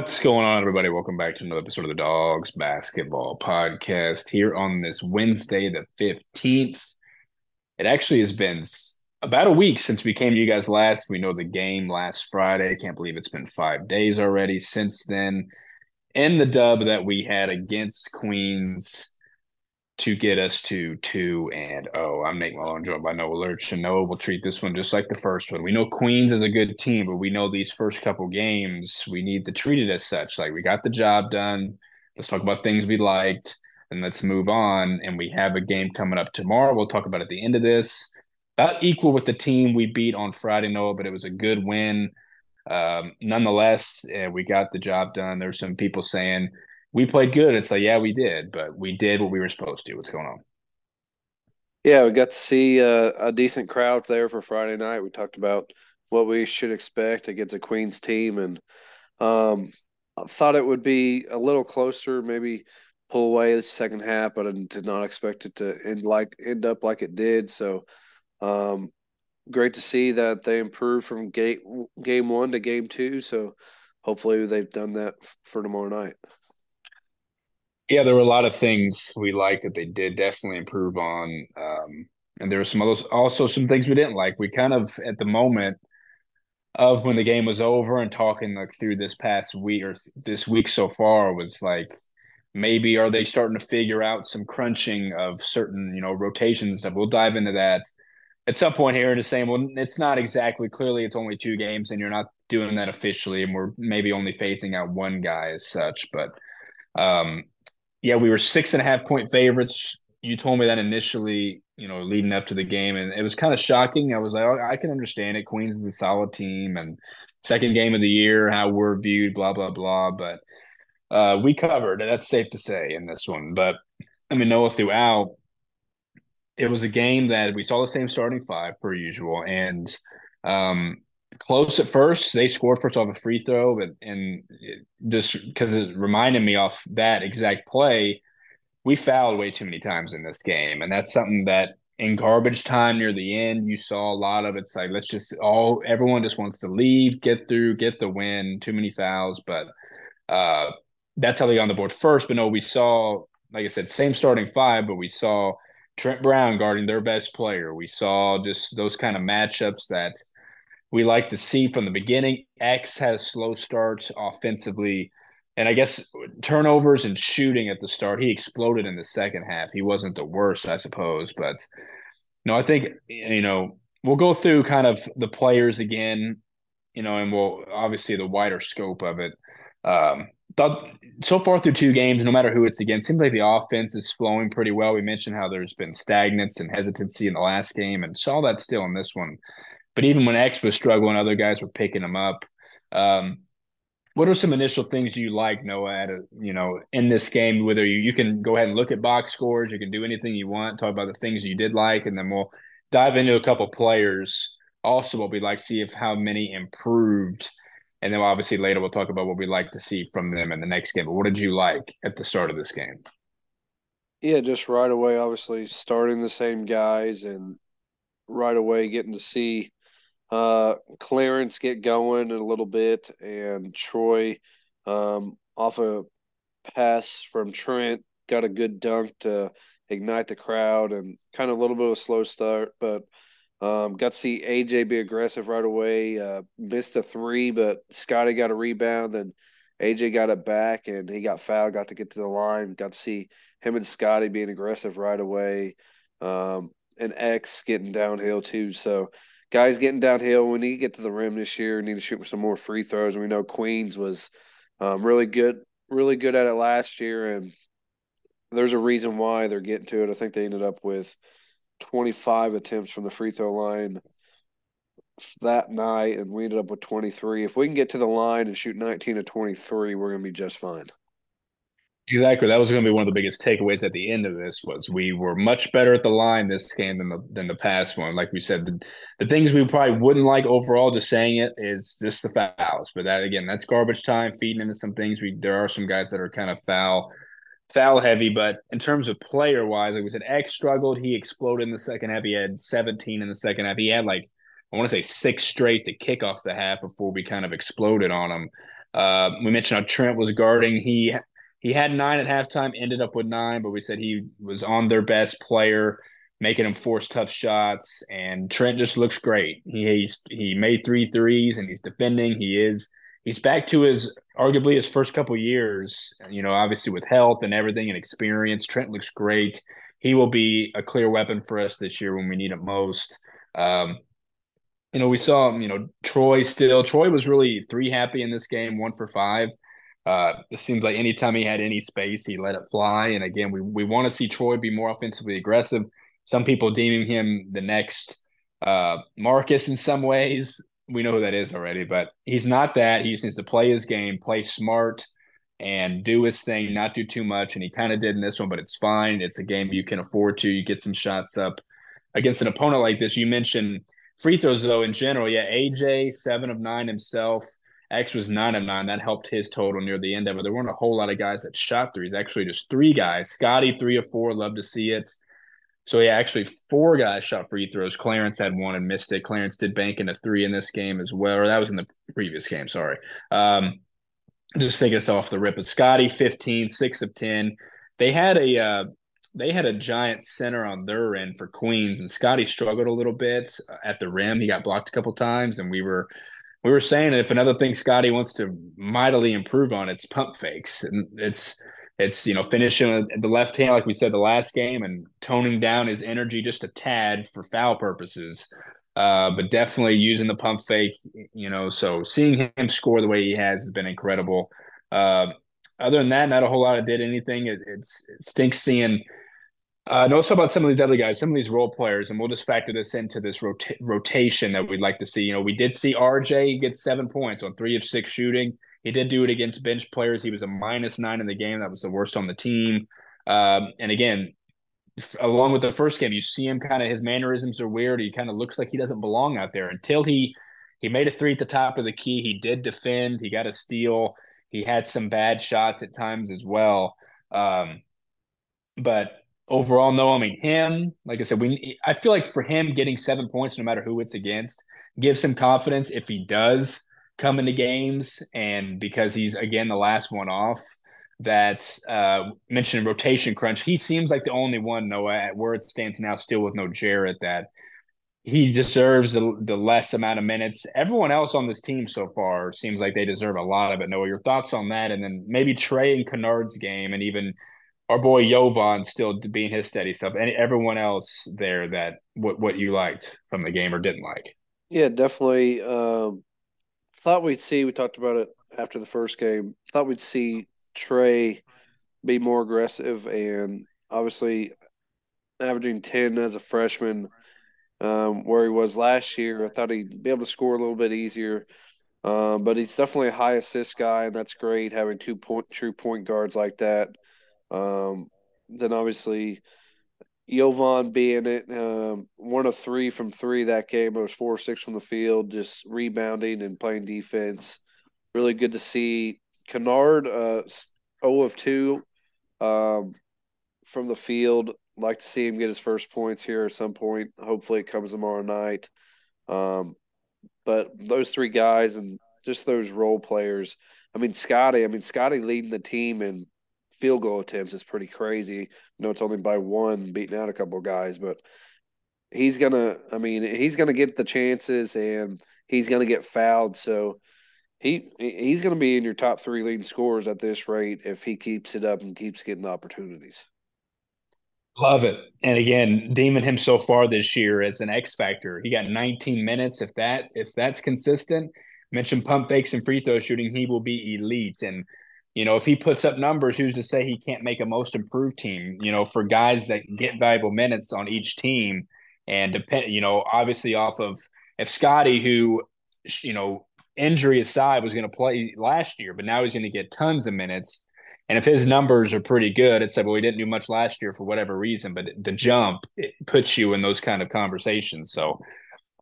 What's going on, everybody? Welcome back to another episode of the Dawgs Basketball Podcast here on this Wednesday, the 15th. It actually has been about a week since we came to you guys last. We know the game last Friday. Can't believe it's been five days already since then. And the dub that we had against Queens to get us to two and oh. I'm Nate Malone, joined by Noah Lurch, and Noah will treat this one just like the first one. We know Queens is a good team, but we know these first couple games we need to treat it as such. Like we got the job done. Let's talk about things we liked, and let's move on. And we have a game coming up tomorrow. We'll talk about at the end of this. About equal with the team we beat on Friday, Noah, but it was a good win. Um, nonetheless, uh, we got the job done. There's some people saying we played good. It's like, yeah, we did, but we did what we were supposed to. What's going on? Yeah, we got to see a, a decent crowd there for Friday night. We talked about what we should expect against a Queens team, and um, thought it would be a little closer, maybe pull away the second half, but I did not expect it to end like end up like it did. So, um, great to see that they improved from game game one to game two. So, hopefully, they've done that for tomorrow night. Yeah, there were a lot of things we liked that they did definitely improve on. Um, and there were some others, also some things we didn't like. We kind of, at the moment of when the game was over and talking like through this past week or this week so far, was like, maybe are they starting to figure out some crunching of certain, you know, rotations that We'll dive into that at some point here to saying, well, it's not exactly clearly it's only two games and you're not doing that officially, and we're maybe only phasing out one guy as such. But um, yeah, we were six and a half point favorites. You told me that initially, you know, leading up to the game, and it was kind of shocking. I was like, oh, I can understand it. Queens is a solid team, and second game of the year, how we're viewed, blah blah blah. But uh, we covered. And that's safe to say in this one. But I mean, Noah throughout, it was a game that we saw the same starting five per usual, and um, close at first. They scored first off a free throw, but and just because it reminded me off that exact play, we fouled way too many times in this game, and that's something that in garbage time near the end, you saw a lot of it's like let's just all everyone just wants to leave, get through, get the win. Too many fouls, but uh, that's how they got on the board first. But no, we saw, like I said, same starting five, but we saw Trent Brown guarding their best player. We saw just those kind of matchups that we like to see from the beginning. X has slow starts offensively. And I guess turnovers and shooting at the start, he exploded in the second half. He wasn't the worst, I suppose. But no, I think, you know, we'll go through kind of the players again, you know, and we'll obviously the wider scope of it. Um, so far through two games, no matter who it's against, seems like the offense is flowing pretty well. We mentioned how there's been stagnance and hesitancy in the last game, and saw that still in this one. But even when X was struggling, other guys were picking him up. Um, what are some initial things you like, Noah, at a, you know, in this game? Whether you, you can go ahead and look at box scores, you can do anything you want, talk about the things you did like, and then we'll dive into a couple players. Also, what we like, see if how many improved, and then obviously later we'll talk about what we like to see from them in the next game. But what did you like at the start of this game? Yeah, just right away, obviously starting the same guys and right away getting to see uh, Clarence get going in a little bit, and Troy um, off a pass from Trent got a good dunk to ignite the crowd and kind of a little bit of a slow start, but um, got to see AJ be aggressive right away. Uh, missed a three, but Scotty got a rebound and AJ got it back and he got fouled. Got to get to the line. Got to see him and Scotty being aggressive right away. Um, and X getting downhill too. So guys getting downhill. We need to get to the rim this year. We need to shoot some more free throws. We know Queens was um, really good, really good at it last year, and there's a reason why they're getting to it. I think they ended up with 25 attempts from the free throw line that night, and we ended up with 23. If we can get to the line and shoot 19 to 23, we're going to be just fine. Exactly. That was going to be one of the biggest takeaways at the end of this was we were much better at the line this game than the than the past one. Like we said, the, the things we probably wouldn't like overall, just saying it, is just the fouls. But that again, that's garbage time, feeding into some things. We there are some guys that are kind of foul foul heavy, but in terms of player wise, like we said, X struggled. He exploded in the second half. He had 17 in the second half. He had like I want to say six straight to kick off the half before we kind of exploded on him. Uh, we mentioned how Trent was guarding. He he had nine at halftime, ended up with nine, but we said he was on their best player, making him force tough shots. And Trent just looks great. He he made three threes and he's defending. He is he's back to his arguably his first couple years. You know, obviously with health and everything and experience, Trent looks great. He will be a clear weapon for us this year when we need it most. Um, you know, we saw, you know, Troy still. Troy was really three happy in this game, one for five. Uh, it seems like anytime he had any space, he let it fly. And again, we, we want to see Troy be more offensively aggressive. Some people deeming him the next uh, Marcus in some ways. We know who that is already, but he's not that. He just needs to play his game, play smart, and do his thing, not do too much. And he kind of did in this one, but it's fine. It's a game you can afford to. You get some shots up against an opponent like this. You mentioned free throws, though, in general. Yeah, AJ, seven of nine himself. X was nine of nine. That helped his total near the end of it. There weren't a whole lot of guys that shot threes. Actually, just three guys. Scotty, three of four. Love to see it. So yeah, actually four guys shot free throws. Clarence had one and missed it. Clarence did bank in a three in this game as well. Or that was in the previous game. Sorry. Um, just take us off the rip. But Scotty, 15, six of 10. They had a, uh, they had a giant center on their end for Queens, and Scotty struggled a little bit at the rim. He got blocked a couple times, and we were we were saying if another thing Scotty wants to mightily improve on, it's pump fakes, and it's it's you know finishing the left hand like we said the last game, and toning down his energy just a tad for foul purposes. Uh, but definitely using the pump fake, you know. So seeing him score the way he has has been incredible. Uh, other than that, not a whole lot of did anything. It, it's it stinks seeing uh, and also about some of these other guys, some of these role players, and we'll just factor this into this rota- rotation that we'd like to see. You know, we did see RJ get seven points on three of six shooting. He did do it against bench players. He was a minus nine in the game. That was the worst on the team. Um, and again, along with the first game, you see him kind of his mannerisms are weird. He kind of looks like he doesn't belong out there until he he made a three at the top of the key. He did defend. He got a steal. He had some bad shots at times as well. Um, but overall, no. I mean, him, like I said, we I feel like for him getting seven points, no matter who it's against, gives him confidence if he does come into games, and because he's again the last one off. That uh, mentioned rotation crunch. He seems like the only one, Noah, at where it stands now, still with no Jarrett, that he deserves the, the less amount of minutes. Everyone else on this team so far seems like they deserve a lot of it. Noah, your thoughts on that? And then maybe Trey and Kennard's game, and even our boy Jovan still being his steady stuff, and everyone else there that what what you liked from the game or didn't like. Yeah, definitely. Um, thought we'd see. We talked about it after the first game. Thought we'd see Trey be more aggressive, and obviously averaging ten as a freshman, um, where he was last year. I thought he'd be able to score a little bit easier. Um, but he's definitely a high assist guy, and that's great having two point true point guards like that. Um, then obviously Jovan being it, um, one of three from three that game. It was four six from the field, just rebounding and playing defense. Really good to see. Kennard, uh, 0 of 2 um, from the field. Like to see him get his first points here at some point. Hopefully, it comes tomorrow night. Um, but those three guys and just those role players. I mean, Scotty. I mean, Scotty leading the team in field goal attempts is pretty crazy. I know it's only by one, beating out a couple guys, but he's gonna. I mean, he's gonna get the chances, and he's gonna get fouled. So he he's gonna be in your top three leading scorers at this rate if he keeps it up and keeps getting the opportunities. Love it. And again, deeming him so far this year as an X factor. He got 19 minutes. If that if that's consistent, mentioned pump fakes and free throw shooting, he will be elite. And you know, if he puts up numbers, who's to say he can't make a most improved team? You know, for guys that get valuable minutes on each team, and depend, you know, obviously off of if Scotty, who, you know, injury aside, was going to play last year, but now he's going to get tons of minutes. And if his numbers are pretty good, it's like, well, he didn't do much last year for whatever reason, but the jump it puts you in those kind of conversations. So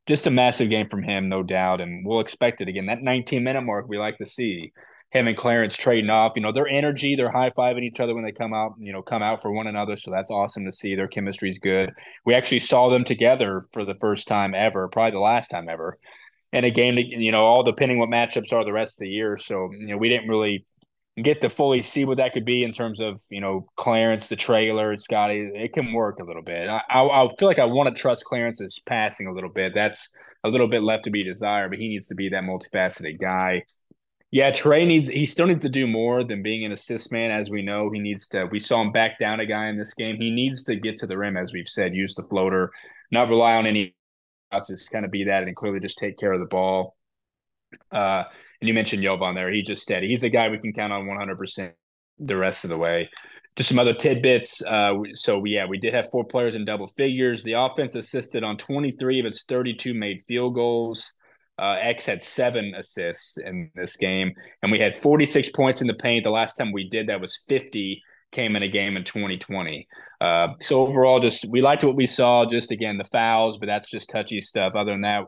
just a massive game from him, no doubt. And we'll expect it again. That 19 minute mark we like to see him and Clarence trading off. You know, their energy, they're high fiving each other when they come out, you know, come out for one another. So that's awesome to see. Their chemistry is good. We actually saw them together for the first time ever, probably the last time ever. in a game, you know, all depending what matchups are the rest of the year. So, you know, we didn't really get to fully see what that could be in terms of, you know, Clarence, the trailer, Scotty. It can work a little bit. I, I, I feel like I want to trust Clarence's passing a little bit. That's a little bit left to be desired, but he needs to be that multifaceted guy. Yeah, Trey needs he still needs to do more than being an assist man, as we know. He needs to we saw him back down a guy in this game. He needs to get to the rim, as we've said, use the floater, not rely on any shots. just kind of be that and clearly just take care of the ball. Uh, and you mentioned Jovan there. He's just steady. He's a guy we can count on 100% the rest of the way. Just some other tidbits. Uh, so, yeah, we did have four players in double figures. The offense assisted on 23 of its 32 made field goals. Uh, X had seven assists in this game, and we had 46 points in the paint. The last time we did that was 50 came in a game in 2020. Uh, so overall, just we liked what we saw. Just again, the fouls, but that's just touchy stuff. Other than that,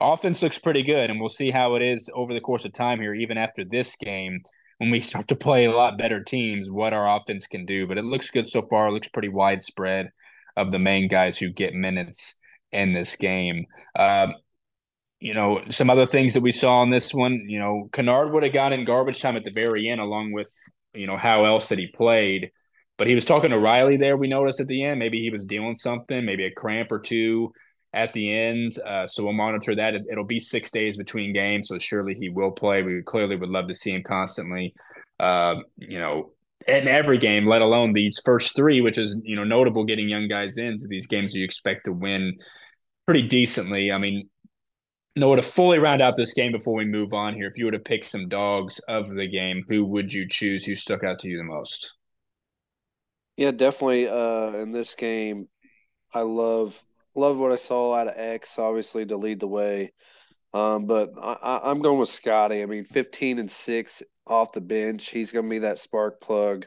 offense looks pretty good, and we'll see how it is over the course of time here, even after this game. When we start to play a lot better teams, what our offense can do. But it looks good so far. It looks pretty widespread of the main guys who get minutes in this game. Um, you know, some other things that we saw in this one, you know, Kennard would have gotten garbage time at the very end, along with you know, how else that he played. But he was talking to Riley there, we noticed at the end. Maybe he was dealing something, maybe a cramp or two at the end. Uh, so we'll monitor that. It, will be six days between games, so surely he will play. We clearly would love to see him constantly, uh, you know, in every game, let alone these first three, which is you know notable getting young guys into these games you expect to win pretty decently. I mean, Noah, to fully round out this game before we move on here, if you were to pick some dogs of the game, who would you choose? Who stuck out to you the most? Yeah, definitely. Uh, in this game, I love love what I saw out of X. Obviously, to lead the way, um, but I, I'm going with Scotty. I mean, 15 and six off the bench. He's going to be that spark plug.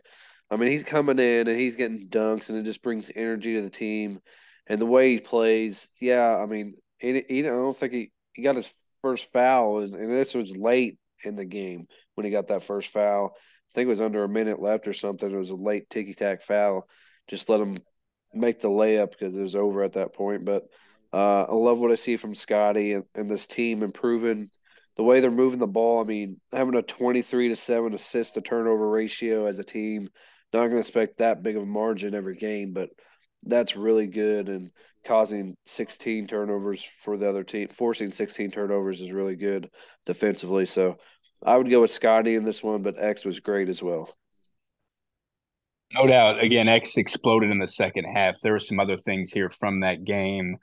I mean, he's coming in and he's getting dunks, and it just brings energy to the team. And the way he plays, yeah, I mean, he, he I don't think he he got his first foul, and this was late in the game when he got that first foul. I think it was under a minute left or something. It was a late ticky tack foul. Just let him make the layup because it was over at that point. But uh, I love what I see from Scotty and, and this team improving the way they're moving the ball. I mean, having a 23 to 7 assist to turnover ratio as a team, not going to expect that big of a margin every game, but that's really good. And causing 16 turnovers for the other team, forcing 16 turnovers is really good defensively. So I would go with Scotty in this one, but X was great as well. No doubt. Again, X exploded in the second half. There were some other things here from that game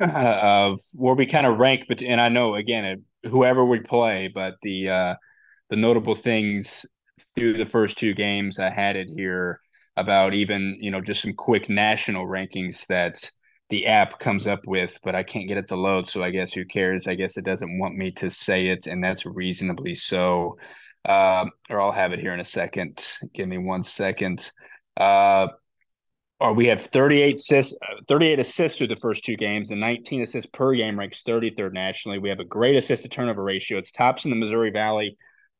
uh, of where we kind of rank, but and I know again whoever we play, but the uh, the notable things through the first two games I had it here about even you know just some quick national rankings that the app comes up with, but I can't get it to load. So I guess who cares? I guess it doesn't want me to say it, and that's reasonably so. Uh, or I'll have it here in a second. Give me one second. Uh, or we have 38 assists, 38 assists through the first two games and 19 assists per game, ranks 33rd nationally. We have a great assist to turnover ratio. It's tops in the Missouri Valley,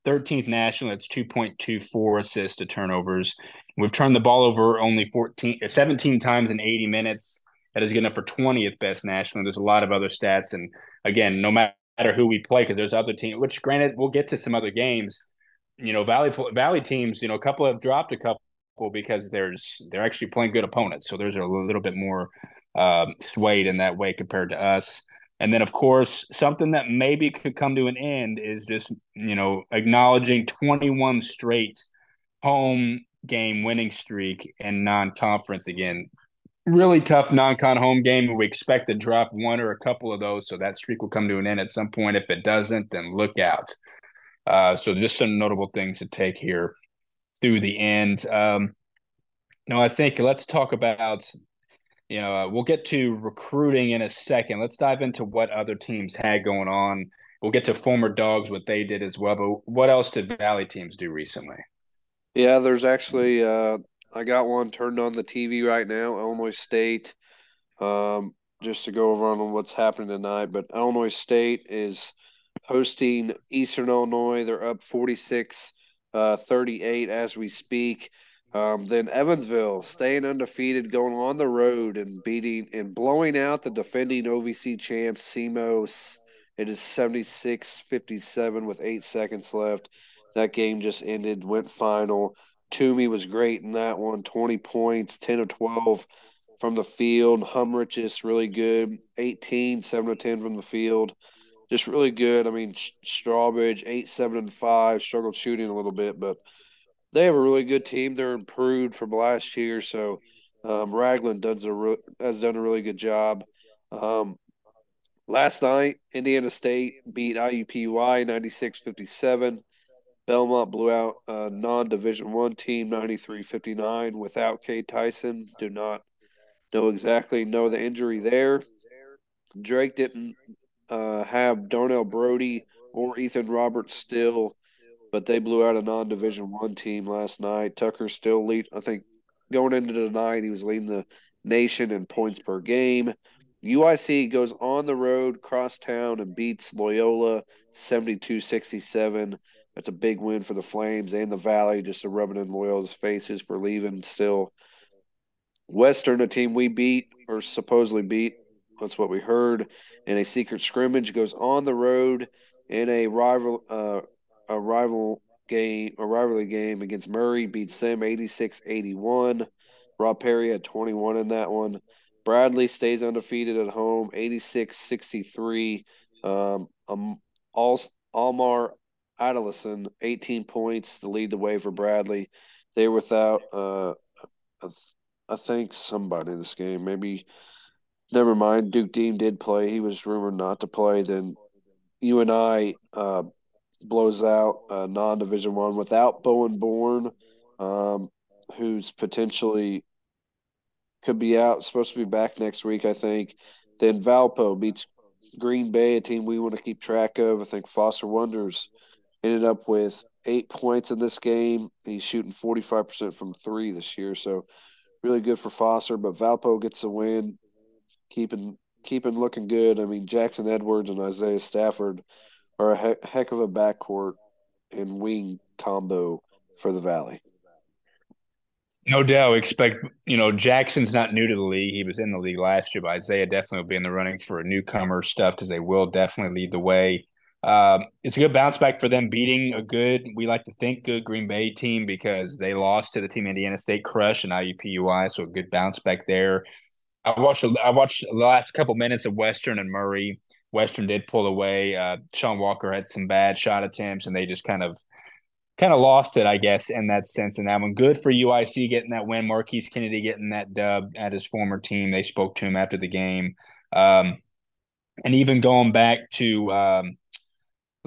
13th nationally. It's 2.24 assists to turnovers. We've turned the ball over only 14, 17 times in 80 minutes. That is good enough for 20th best nationally. There's a lot of other stats. And again, no matter who we play, because there's other teams, which granted, we'll get to some other games. You know, Valley Valley teams, you know, a couple have dropped a couple because there's they're actually playing good opponents. So there's a little bit more um, swayed in that way compared to us. And then, of course, something that maybe could come to an end is just, you know, acknowledging 21 straight home game winning streak and non conference again really tough non-con home game. We expect to drop one or a couple of those, so that streak will come to an end at some point. If it doesn't, then look out. Uh, so just some notable things to take here through the end. Um, no, I think let's talk about. You know, uh, we'll get to recruiting in a second. Let's dive into what other teams had going on. We'll get to former Dawgs, what they did as well. But what else did Valley teams do recently? Yeah, there's actually uh, I got one turned on the TV right now. Illinois State, um, just to go over on what's happening tonight. But Illinois State is hosting Eastern Illinois. They're up 46 uh, 38 as we speak. Um, then Evansville staying undefeated, going on the road and beating and blowing out the defending OVC champs SEMO It is 76 57 with eight seconds left. That game just ended, went final. Toumi was great in that one 20 points, 10 of 12 from the field. Humrich is really good, 18, 7 of 10 from the field. Just really good. I mean, Strawbridge, 8, 7, and 5, struggled shooting a little bit, but they have a really good team. They're improved from last year. So um, Ragland does a re- has done a really good job. Um, last night, Indiana State beat IUPUI 96 57. Belmont blew out a non-division one team 93-59 without Cade Tyson. Do not know exactly know the injury there. Drake didn't uh, have Darnell Brodie or Ethan Roberts still, but they blew out a non-division one team last night. Tucker still lead. I think going into the night he was leading the nation in points per game. UIC goes on the road, cross town, and beats Loyola 72 67. That's a big win for the Flames and the Valley, just to rub it in Loyola's faces for leaving still. Western, a team we beat or supposedly beat, that's what we heard. In a secret scrimmage, goes on the road in a rival uh, a rival game, a rivalry game against Murray, beats them 86-81. Rob Perry had 21 in that one. Bradley stays undefeated at home, 86-63. Um, um, Al- Almar Adelson, 18 points to lead the way for Bradley. They were without, uh, I think, somebody in this game. Maybe, never mind. Duke Deen did play. He was rumored not to play. Then UNI uh, blows out uh, non Division One without Bowen Born, um, who's potentially could be out. Supposed to be back next week, I think. Then Valpo beats Green Bay, a team we want to keep track of. I think Foster Wonders ended up with eight points in this game. He's shooting 45% from three this year. So really good for Foster. But Valpo gets a win, keeping keeping looking good. I mean, Jackson Edwards and Isaiah Stafford are a he- heck of a backcourt and wing combo for the Valley. No doubt. Expect you know Jackson's not new to the league. He was in the league last year, but Isaiah definitely will be in the running for a newcomer stuff because they will definitely lead the way. Um, it's a good bounce back for them beating a good, we like to think, good Green Bay team because they lost to the team Indiana State Crush and IUPUI, so a good bounce back there. I watched I watched the last couple minutes of Western and Murray. Western did pull away. Uh, Sean Walker had some bad shot attempts, and they just kind of kind of lost it, I guess, in that sense. And that one, good for UIC getting that win. Marquise Kennedy getting that dub at his former team. They spoke to him after the game, um, and even going back to um,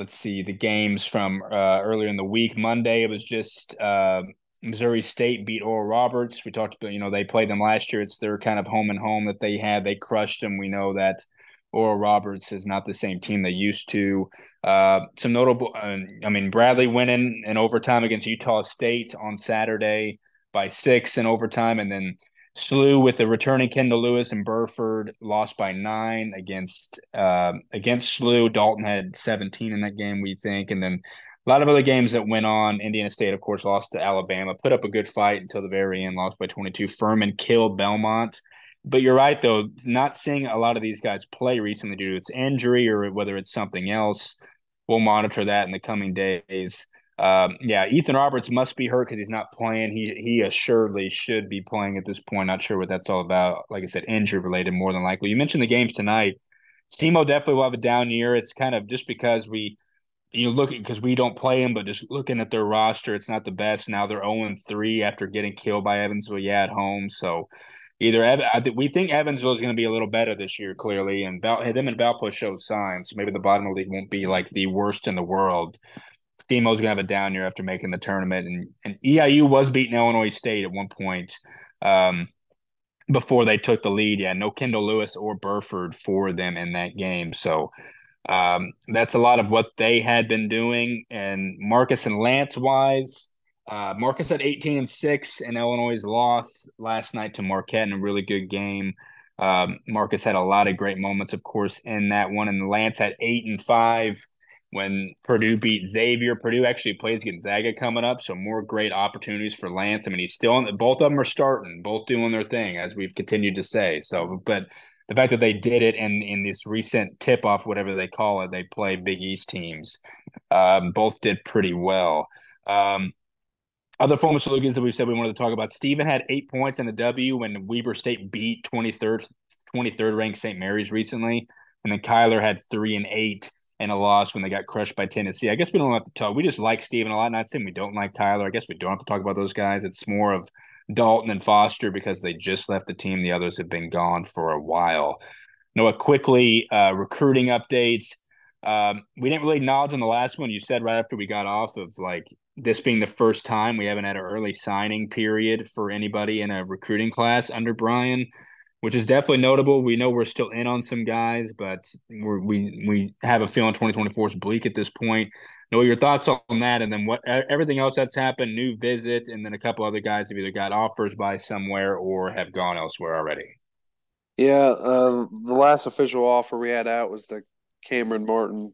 let's see the games from uh, earlier in the week. Monday, it was just uh, Missouri State beat Oral Roberts. We talked about, you know, they played them last year. It's their kind of home and home that they had. They crushed them. We know that Oral Roberts is not the same team they used to. Uh, some notable, uh, I mean, Bradley winning in overtime against Utah State on Saturday by six in overtime, and then SLU with the returning Kendall Lewis and Burford lost by nine against uh, against SLU. Dalton had 17 in that game, we think, and then a lot of other games that went on. Indiana State, of course, lost to Alabama, put up a good fight until the very end, lost by 22. Furman killed Belmont. But you're right, though, not seeing a lot of these guys play recently due to its injury or whether it's something else. We'll monitor that in the coming days. Um, yeah, Ethan Roberts must be hurt because he's not playing. He he assuredly should be playing at this point. Not sure what that's all about. Like I said, injury related more than likely. You mentioned the games tonight. SEMO definitely will have a down year. It's kind of just because we you look because we don't play him, but just looking at their roster, it's not the best. Now they're 0 3 after getting killed by Evansville, yeah, at home. So either we think Evansville is going to be a little better this year, clearly, and Bal- them and Valpo showed signs. Maybe the bottom of the league won't be like the worst in the world. SEMO's gonna have a down year after making the tournament, and and EIU was beating Illinois State at one point um, before they took the lead. Yeah, no Kendall Lewis or Burford for them in that game, so um, that's a lot of what they had been doing. And Marcus and Lance wise, uh, Marcus had 18 and six, and Illinois' loss last night to Marquette in a really good game. Um, Marcus had a lot of great moments, of course, in that one, and Lance had eight and five when Purdue beat Xavier. Purdue actually plays Gonzaga coming up, so more great opportunities for Lance. I mean, he's still both of them are starting, both doing their thing, as we've continued to say. So, but the fact that they did it in in this recent tip off, whatever they call it, they play Big East teams. Um, both did pretty well. Um, other former Salukis that we said we wanted to talk about. Stephen had eight points in the W when Weber State beat 23rd, 23rd ranked St. Mary's recently. And then Kyler had three and eight and a loss when they got crushed by Tennessee. I guess we don't have to talk. We just like Stephen a lot. Not saying we don't like Tyler. I guess we don't have to talk about those guys. It's more of Dalton and Foster because they just left the team. The others have been gone for a while. Noah, quickly, uh, recruiting updates. Um, we didn't really acknowledge on the last one. You said right after we got off of like this being the first time we haven't had an early signing period for anybody in a recruiting class under Bryan, which is definitely notable. We know we're still in on some guys, but we we have a feeling 2024 is bleak at this point. Know your thoughts on that, and then what everything else that's happened, new visit, and then a couple other guys have either got offers by somewhere or have gone elsewhere already. Yeah, uh, the last official offer we had out was the Cameron Martin.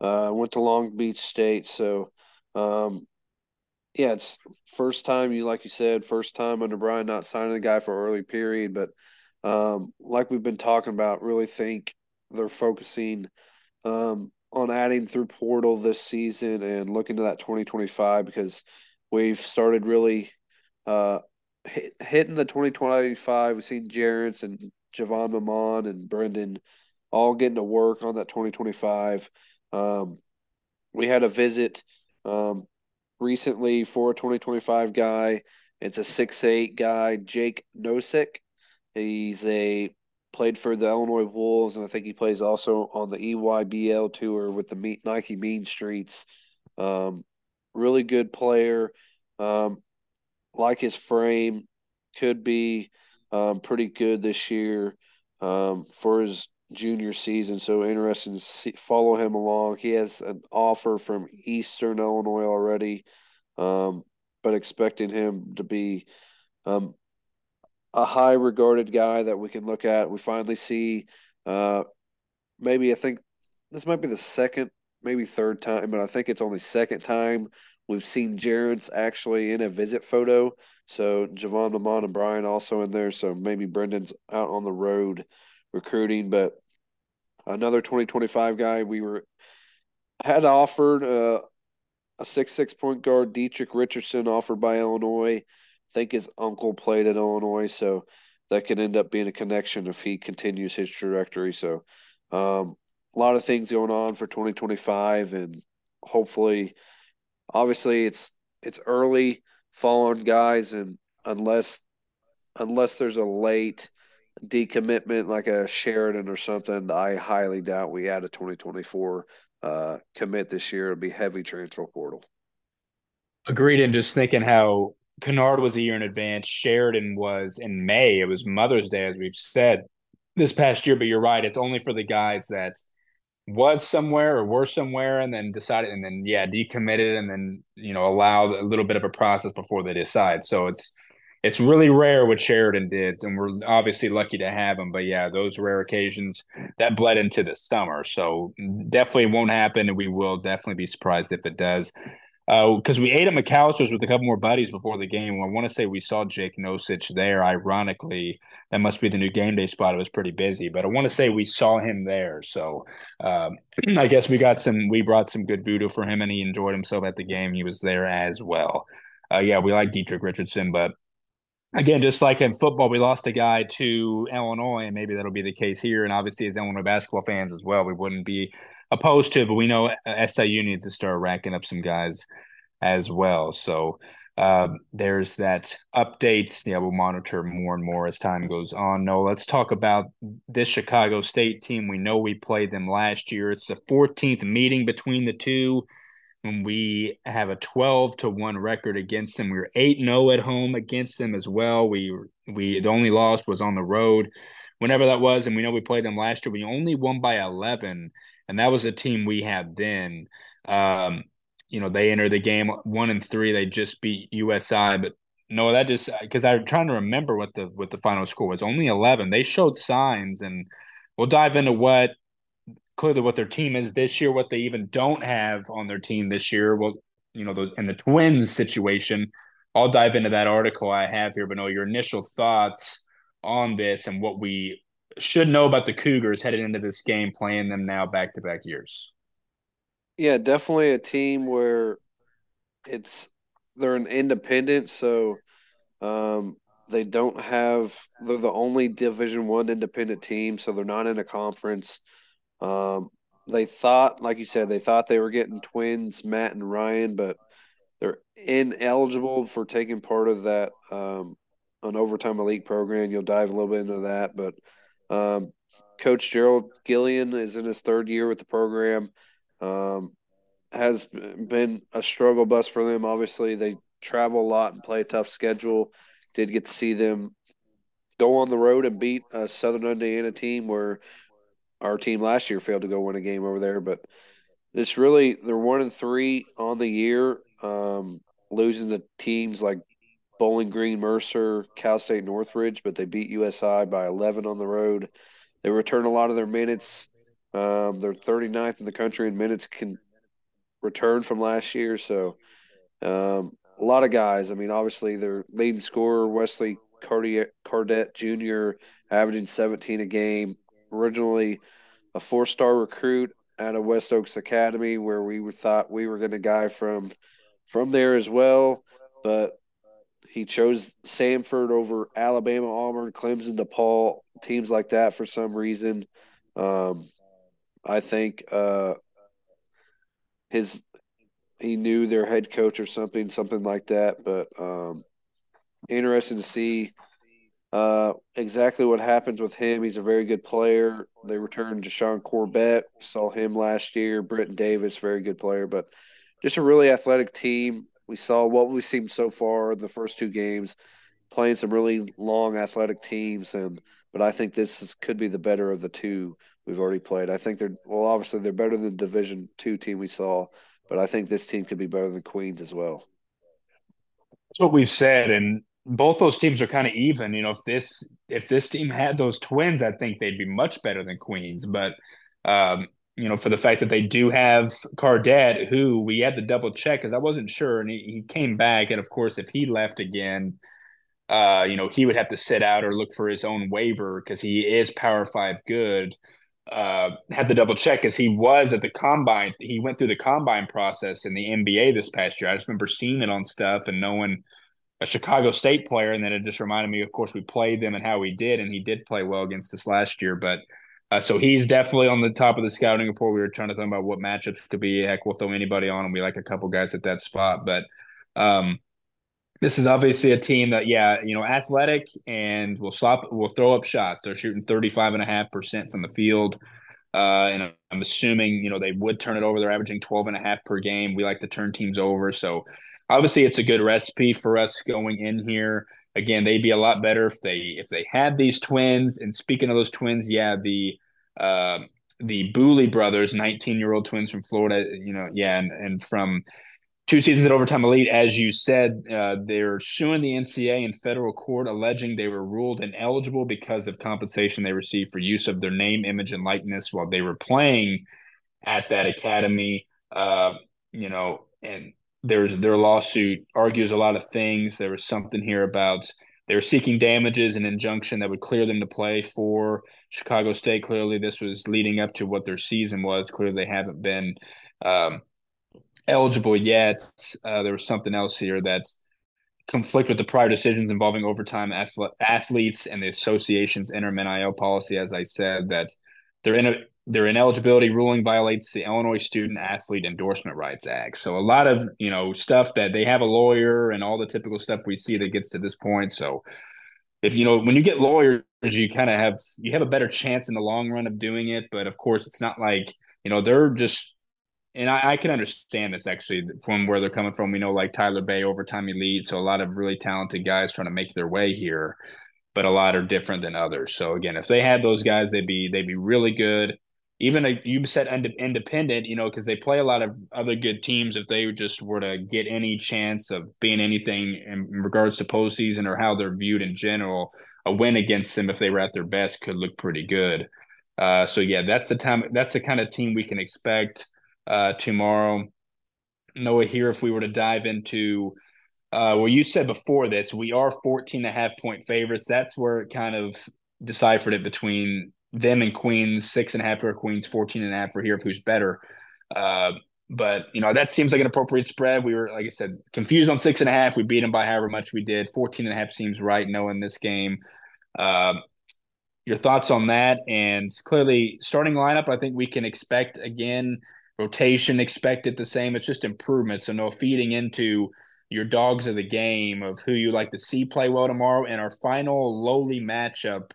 Uh, went to Long Beach State, so um, yeah, it's first time you like you said, first time under Bryan not signing the guy for early period, but um, like we've been talking about, really think they're focusing um, on adding through portal this season and looking to that 2025 because we've started really uh, hit, hitting the 2025. We've seen Jarrett and Javon Mamon and Brendan all getting to work on that 2025. Um, we had a visit um, recently for a 2025 guy. It's a six eight guy, Jake Nosek. He's a played for the Illinois Wolves, and I think he plays also on the EYBL tour with the Nike Mean Streets. Um, really good player. Um, like his frame, could be um, pretty good this year um, for his junior season. So interesting to see, follow him along. He has an offer from Eastern Illinois already, um, but expecting him to be um, a high regarded guy that we can look at. We finally see uh, maybe I think this might be the second, maybe third time, but I think it's only second time we've seen Jared's actually in a visit photo. So Javon Lamont and Bryan also in there. So maybe Brendan's out on the road recruiting, but another 2025 guy we were had offered uh, a six six point guard Dietrich Richardson offered by Illinois. I think his uncle played at Illinois, so that could end up being a connection if he continues his trajectory. So um, a lot of things going on for 2025 and hopefully obviously it's it's early fall on guys and unless unless there's a late decommitment like a Sheridan or something, I highly doubt we add a 2024 uh, commit this year. It'll be heavy transfer portal. Agreed. And just thinking how Kennard was a year in advance, Sheridan was in May. It was Mother's Day, as we've said this past year. But you're right; it's only for the guys that was somewhere or were somewhere and then decided and then yeah decommitted and then you know allowed a little bit of a process before they decide so it's it's really rare what Sheridan did, and we're obviously lucky to have him. But yeah, those rare occasions that bled into the summer, so definitely won't happen, and we will definitely be surprised if it does. Because uh, we ate at McAlister's with a couple more buddies before the game. I want to say we saw Jake Nosich there. Ironically, that must be the new game day spot. It was pretty busy, but I want to say we saw him there. So um, I guess we got some. We brought some good voodoo for him, and he enjoyed himself at the game. He was there as well. Uh, yeah, we like Dietrich Richardson, but again, just like in football, we lost a guy to Illinois, and maybe that'll be the case here. And obviously, as Illinois basketball fans as well, we wouldn't be opposed to but we know SIU needs to start racking up some guys as well. So um, there's that update. Yeah, we'll monitor more and more as time goes on. No, let's talk about this Chicago State team. We know we played them last year. It's the 14th meeting between the two And we have a 12 to 1 record against them. We were 8 0 at home against them as well. We we the only loss was on the road. Whenever that was, and we know we played them last year, we only won by 11, and that was a team we had then. Um, you know, they entered the game one and three. They just beat USI, but no, that just because I'm trying to remember what the what the final score was. Only 11. They showed signs, and we'll dive into what clearly what their team is this year, what they even don't have on their team this year. Well, you know, the, in the Twins situation, I'll dive into that article I have here. But no, your initial thoughts on this and what we should know about the Cougars headed into this game, playing them now back to back years. Yeah, definitely a team where it's they're an independent, so um, they don't have they're the only Division One independent team, so they're not in a conference. Um, they thought, like you said, they thought they were getting twins, Matt and Ryan, but they're ineligible for taking part of that um, an overtime elite program. You'll dive a little bit into that, but um, Coach Gerald Gillion is in his third year with the program. Um, has been a struggle bus for them. Obviously, they travel a lot and play a tough schedule. Did get to see them go on the road and beat a Southern Indiana team where our team last year failed to go win a game over there. But it's really they're one and three on the year, um, losing the teams like Bowling Green, Mercer, Cal State, Northridge, but they beat USI by 11 on the road. They return a lot of their minutes. Um, they're 39th in the country in minutes can return from last year. So um, a lot of guys. I mean, obviously their leading scorer Wesley Cardet Jr. averaging 17 a game. Originally a four-star recruit out of West Oaks Academy, where we thought we were going to guy from from there as well, but he chose Samford over Alabama, Auburn, Clemson, DePaul, teams like that for some reason. Um, I think uh, his he knew their head coach or something, something like that. But um, interesting to see uh, exactly what happens with him. He's a very good player. They returned Jashawn Corbett, saw him last year. Britton Davis, very good player, but just a really athletic team. We saw what we've seen so far in the first two games, playing some really long athletic teams, and but I think this is, could be the better of the two we've already played. I think they're well, obviously they're better than the Division two team we saw, but I think this team could be better than Queens as well. That's what we've said, and both those teams are kind of even. You know, if this if this team had those twins, I think they'd be much better than Queens. But um, you know, for the fact that they do have Cardet, who we had to double check because I wasn't sure, and he, he came back, and of course, if he left again, uh, you know, he would have to sit out or look for his own waiver because he is Power Five good uh, had to double check as he was at the combine. He went through the combine process in the NBA this past year. I just remember seeing it on stuff and knowing a Chicago State player, and then it just reminded me. Of course, we played them and how we did, and he did play well against us last year. But uh, so he's definitely on the top of the scouting report. We were trying to think about what matchups could be. Heck, we'll throw anybody on, and we like a couple guys at that spot. But um, this is obviously a team that, yeah, you know, athletic and will stop, will throw up shots. They're shooting 35 and a half percent from the field. Uh, and I'm assuming, you know, they would turn it over. They're averaging 12 and a half per game. We like to turn teams over. So obviously it's a good recipe for us going in here. Again, they'd be a lot better if they, if they had these twins. And speaking of those twins, yeah, the, uh, the Bewley brothers, 19 year old twins from Florida, you know, yeah, and, and from two seasons at Overtime Elite. As you said, uh, they're suing the NCAA in federal court, alleging they were ruled ineligible because of compensation they received for use of their name, image, and likeness while they were playing at that academy. Uh, you know, and there's their lawsuit argues a lot of things. There was something here about they were seeking damages and injunction that would clear them to play for Chicago State. Clearly, this was leading up to what their season was. Clearly, they haven't been. Um, eligible yet. Uh, there was something else here that conflict with the prior decisions involving overtime athletes and the association's interim NIL policy. As I said, that their in their ineligibility ruling violates the Illinois Student Athlete Endorsement Rights Act. So a lot of you know stuff that they have a lawyer and all the typical stuff we see that gets to this point. So if you know when you get lawyers, you kind of have you have a better chance in the long run of doing it. But of course, it's not like you know they're just and I, I, can understand this actually from where they're coming from. We know like Tyler Bey, overtime elite, so a lot of really talented guys trying to make their way here, but a lot are different than others. So again, if they had those guys, they'd be they'd be really good. Even a, you said independent, you know, because they play a lot of other good teams. If they just were to get any chance of being anything in regards to postseason or how they're viewed in general, a win against them if they were at their best could look pretty good. Uh, so yeah, that's the time. That's the kind of team we can expect uh, tomorrow. Noah, here, if we were to dive into, uh, well, you said before this, we are 14 and a half point favorites. That's where it kind of deciphered it between them and Queens, six and a half for Queens, 14 and a half for here of who's better. Uh, but you know that seems like an appropriate spread. We were, like I said, confused on six and a half. We beat them by however much we did. 14 and a half seems right, knowing this game. Uh, your thoughts on that? And clearly, starting lineup, I think we can expect again rotation expected the same. It's just improvement. So no feeding into your dogs of the game of who you like to see play well tomorrow and our final lowly matchup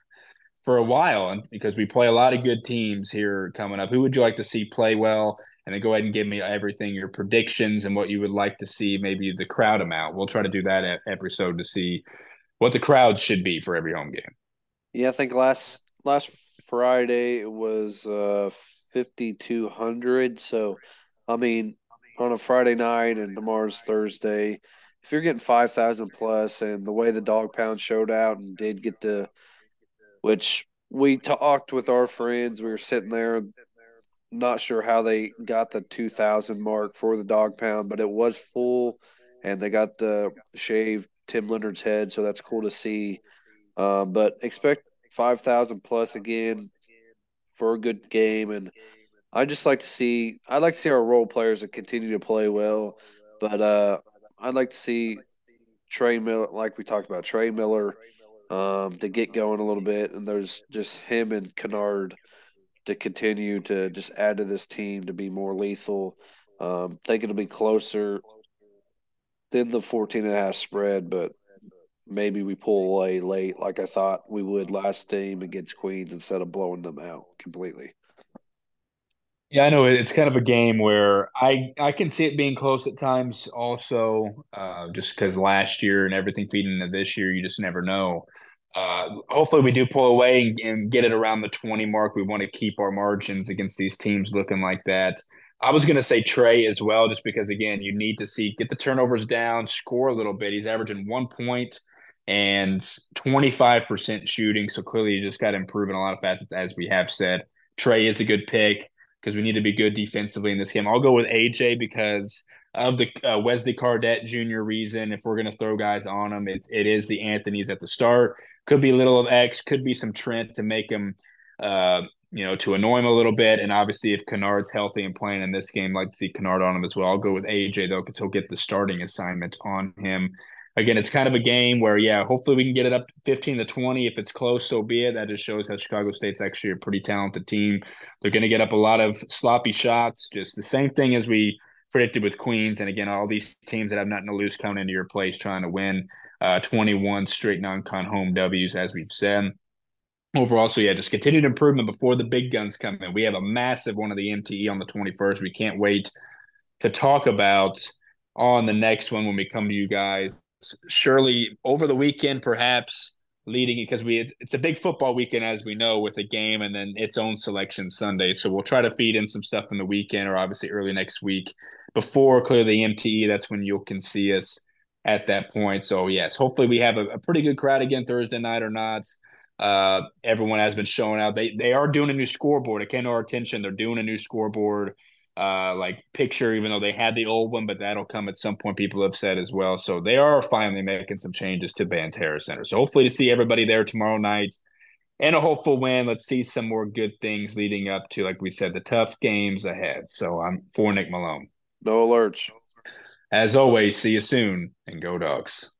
for a while and because we play a lot of good teams here coming up. Who would you like to see play well? And then go ahead and give me everything, your predictions and what you would like to see, maybe the crowd amount. We'll try to do that episode to see what the crowd should be for every home game. Yeah, I think last last Friday it was uh, fifty two hundred. So, I mean, on a Friday night and tomorrow's Thursday, if you're getting five thousand plus, and the way the dog pound showed out and did get the, which we talked with our friends, we were sitting there, not sure how they got the two thousand mark for the dog pound, but it was full, and they got the shave Tim Leonard's head, so that's cool to see. Um, but expect five thousand plus again for a good game, and I just like to see. I'd like to see our role players that continue to play well, but uh, I'd like to see Trey Miller, like we talked about, Trey Miller, um, to get going a little bit, and there's just him and Kennard to continue to just add to this team to be more lethal. Um, think it'll be closer than the 14 and a half spread, but maybe we pull away late like I thought we would last game against Queens instead of blowing them out completely. Yeah, I know it's kind of a game where I I can see it being close at times. Also, uh, just because last year and everything feeding into this year, you just never know. Uh, hopefully, we do pull away and, and, get it around the twenty mark. We want to keep our margins against these teams looking like that. I was going to say Trey as well, just because again, you need to see get the turnovers down, score a little bit. He's averaging one point and 25% shooting. So clearly, you just got to improve in a lot of facets, as we have said. Trey is a good pick because we need to be good defensively in this game. I'll go with AJ because of the uh, Wesley Cardet Jr. reason. If we're going to throw guys on him, it, it is the Anthony's at the start. Could be a little of X, could be some Trent to make him, uh, you know, to annoy him a little bit. And obviously, if Kennard's healthy and playing in this game, I'd like to see Kennard on him as well. I'll go with AJ though, because he'll get the starting assignment on him again, it's kind of a game where, yeah, hopefully we can get it up 15 to 20. If it's close, so be it. That just shows that Chicago State's actually a pretty talented team. They're going to get up a lot of sloppy shots, just the same thing as we predicted with Queens. And again, all these teams that have nothing to lose come into your place trying to win uh, 21 straight non con home W's, as we've said. Overall, so yeah, just continued improvement before the big guns come in. We have a massive one of the MTE on the 21st. We can't wait to talk about on the next one when we come to you guys surely over the weekend, perhaps leading it because we it's a big football weekend as we know with a game and then its own selection Sunday. So we'll try to feed in some stuff in the weekend or obviously early next week before clearly MTE. That's when you can see us at that point. So yes, hopefully we have a, a pretty good crowd again Thursday night or not. Uh, everyone has been showing out. They they are doing a new scoreboard. It came to our attention. They're doing a new scoreboard uh, like picture, even though they had the old one, but that'll come at some point. People have said as well, so they are finally making some changes to Banterra Center. So hopefully to see everybody there tomorrow night and a hopeful win. Let's see some more good things leading up to, like we said, the tough games ahead. So I'm for Nick Malone. No alerts. As always, see you soon and go dogs.